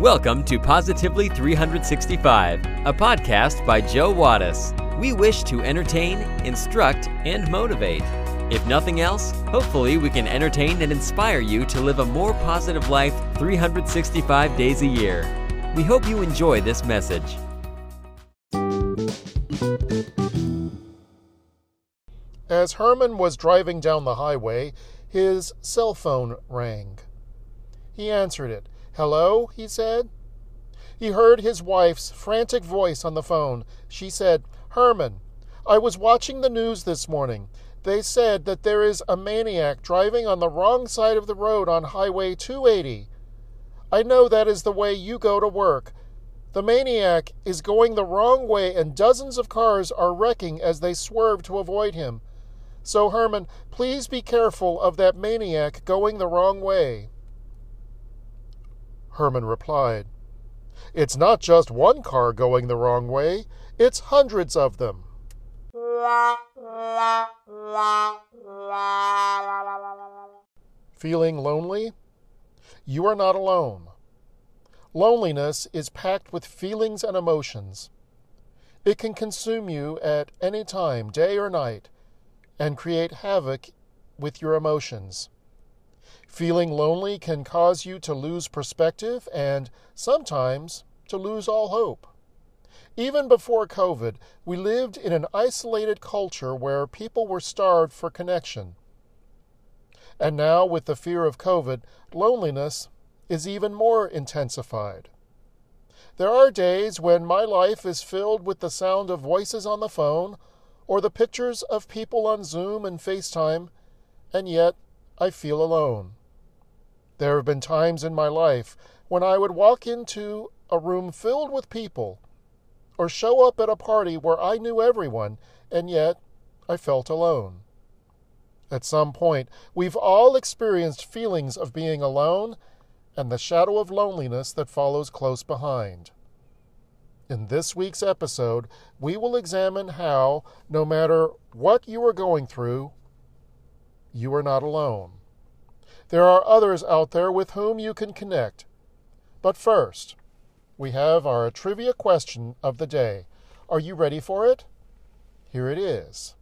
Welcome to Positively 365, a podcast by Joe Wattis. We wish to entertain, instruct, and motivate. If nothing else, hopefully we can entertain and inspire you to live a more positive life 365 days a year. We hope you enjoy this message. As Herman was driving down the highway, his cell phone rang. He answered it. Hello, he said. He heard his wife's frantic voice on the phone. She said, Herman, I was watching the news this morning. They said that there is a maniac driving on the wrong side of the road on Highway 280. I know that is the way you go to work. The maniac is going the wrong way, and dozens of cars are wrecking as they swerve to avoid him. So, Herman, please be careful of that maniac going the wrong way. Herman replied, It's not just one car going the wrong way, it's hundreds of them. Feeling lonely? You are not alone. Loneliness is packed with feelings and emotions. It can consume you at any time, day or night and create havoc with your emotions. Feeling lonely can cause you to lose perspective and sometimes to lose all hope. Even before COVID, we lived in an isolated culture where people were starved for connection. And now, with the fear of COVID, loneliness is even more intensified. There are days when my life is filled with the sound of voices on the phone or the pictures of people on Zoom and FaceTime, and yet I feel alone. There have been times in my life when I would walk into a room filled with people or show up at a party where I knew everyone, and yet I felt alone. At some point, we've all experienced feelings of being alone and the shadow of loneliness that follows close behind. In this week's episode, we will examine how, no matter what you are going through, you are not alone. There are others out there with whom you can connect. But first, we have our trivia question of the day. Are you ready for it? Here it is.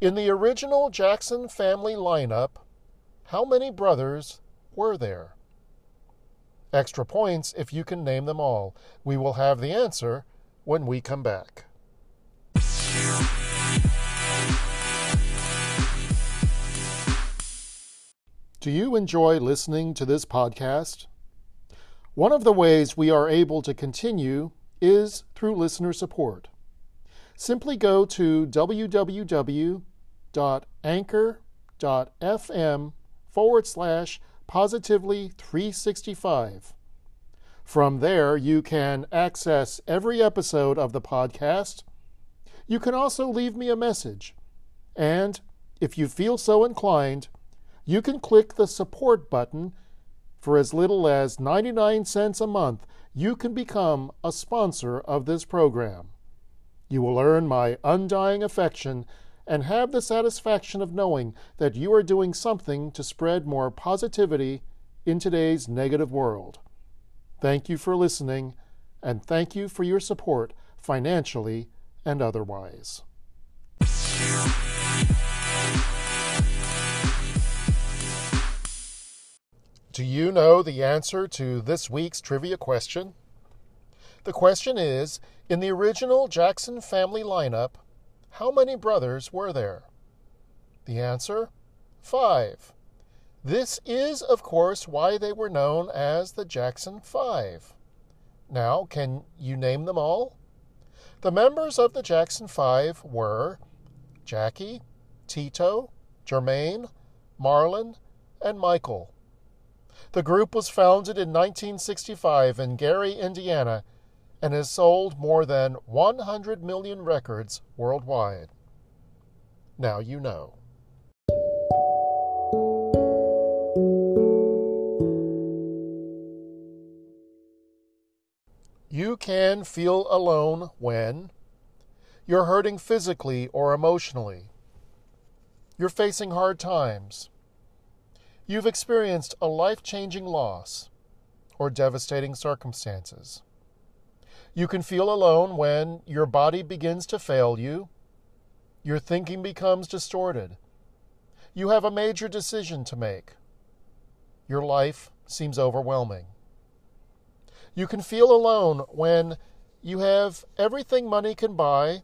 In the original Jackson family lineup, how many brothers were there? Extra points if you can name them all. We will have the answer when we come back. Do you enjoy listening to this podcast? One of the ways we are able to continue is through listener support. Simply go to www.anchor.fm forward slash positively 365. From there, you can access every episode of the podcast. You can also leave me a message. And if you feel so inclined, you can click the support button. For as little as 99 cents a month, you can become a sponsor of this program. You will earn my undying affection and have the satisfaction of knowing that you are doing something to spread more positivity in today's negative world. Thank you for listening, and thank you for your support financially and otherwise. Do you know the answer to this week's trivia question? The question is In the original Jackson family lineup, how many brothers were there? The answer? Five. This is, of course, why they were known as the Jackson Five. Now, can you name them all? The members of the Jackson Five were Jackie, Tito, Jermaine, Marlon, and Michael. The group was founded in 1965 in Gary, Indiana, and has sold more than 100 million records worldwide. Now you know. You can feel alone when you're hurting physically or emotionally. You're facing hard times. You've experienced a life changing loss or devastating circumstances. You can feel alone when your body begins to fail you, your thinking becomes distorted, you have a major decision to make, your life seems overwhelming. You can feel alone when you have everything money can buy,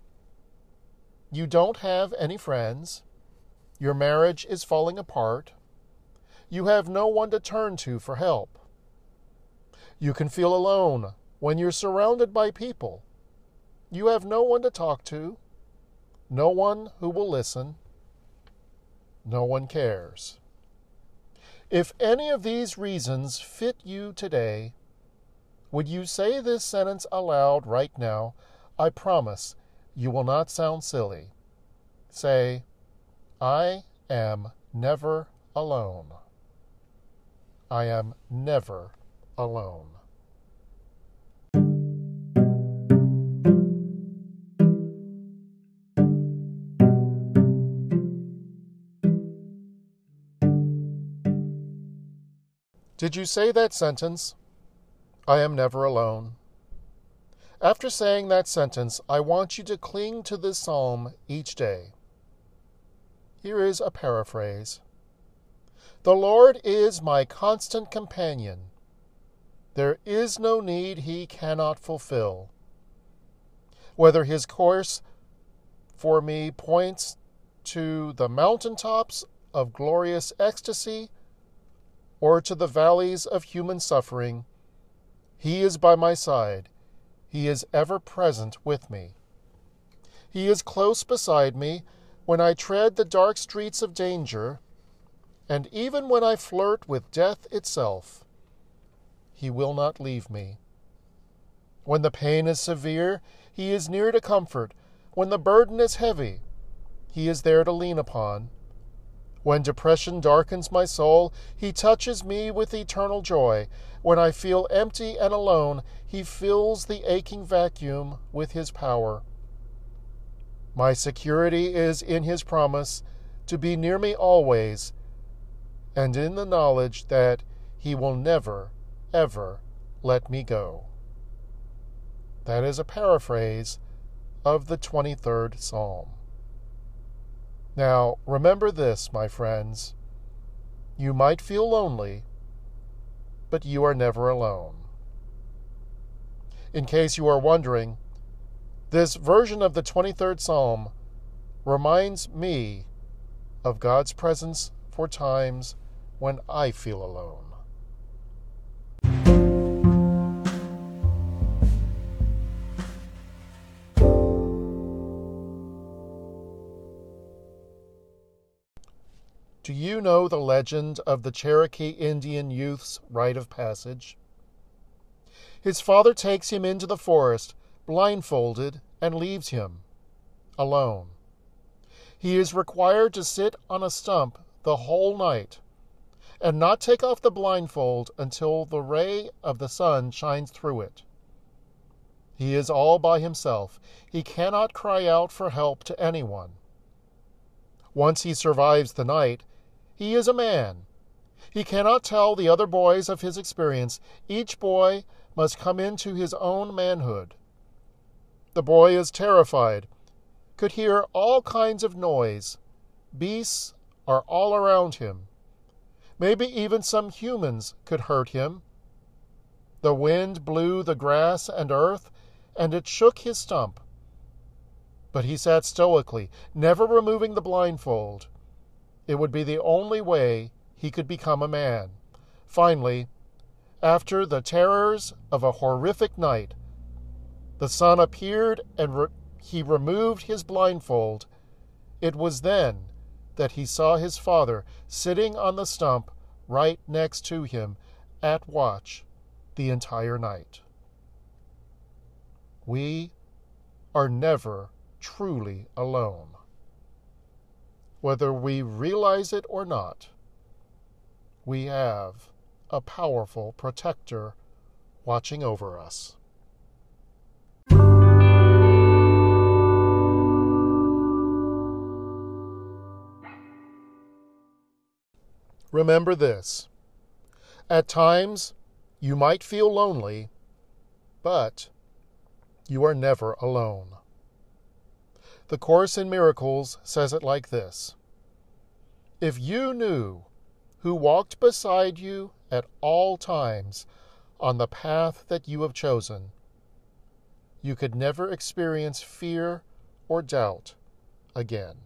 you don't have any friends, your marriage is falling apart, you have no one to turn to for help. You can feel alone when you're surrounded by people. You have no one to talk to, no one who will listen, no one cares. If any of these reasons fit you today, would you say this sentence aloud right now? I promise you will not sound silly. Say, I am never alone. I am never alone. Did you say that sentence? I am never alone. After saying that sentence, I want you to cling to this psalm each day. Here is a paraphrase The Lord is my constant companion. There is no need he cannot fulfill. Whether his course for me points to the mountain tops of glorious ecstasy or to the valleys of human suffering, He is by my side. He is ever present with me. He is close beside me when I tread the dark streets of danger, and even when I flirt with death itself. He will not leave me. When the pain is severe, He is near to comfort. When the burden is heavy, He is there to lean upon. When depression darkens my soul, He touches me with eternal joy. When I feel empty and alone, He fills the aching vacuum with His power. My security is in His promise to be near me always, and in the knowledge that He will never, ever let me go. That is a paraphrase of the 23rd Psalm. Now, remember this, my friends. You might feel lonely, but you are never alone. In case you are wondering, this version of the 23rd Psalm reminds me of God's presence for times when I feel alone. Do you know the legend of the Cherokee Indian youth's rite of passage? His father takes him into the forest, blindfolded, and leaves him alone. He is required to sit on a stump the whole night and not take off the blindfold until the ray of the sun shines through it. He is all by himself. He cannot cry out for help to anyone. Once he survives the night, he is a man. He cannot tell the other boys of his experience. Each boy must come into his own manhood. The boy is terrified, could hear all kinds of noise. Beasts are all around him. Maybe even some humans could hurt him. The wind blew the grass and earth, and it shook his stump. But he sat stoically, never removing the blindfold. It would be the only way he could become a man. Finally, after the terrors of a horrific night, the sun appeared and re- he removed his blindfold. It was then that he saw his father sitting on the stump right next to him at watch the entire night. We are never truly alone whether we realize it or not, we have a powerful protector watching over us. Remember this. At times, You might feel lonely, but you are never alone. The Course in Miracles says it like this If you knew who walked beside you at all times on the path that you have chosen, you could never experience fear or doubt again.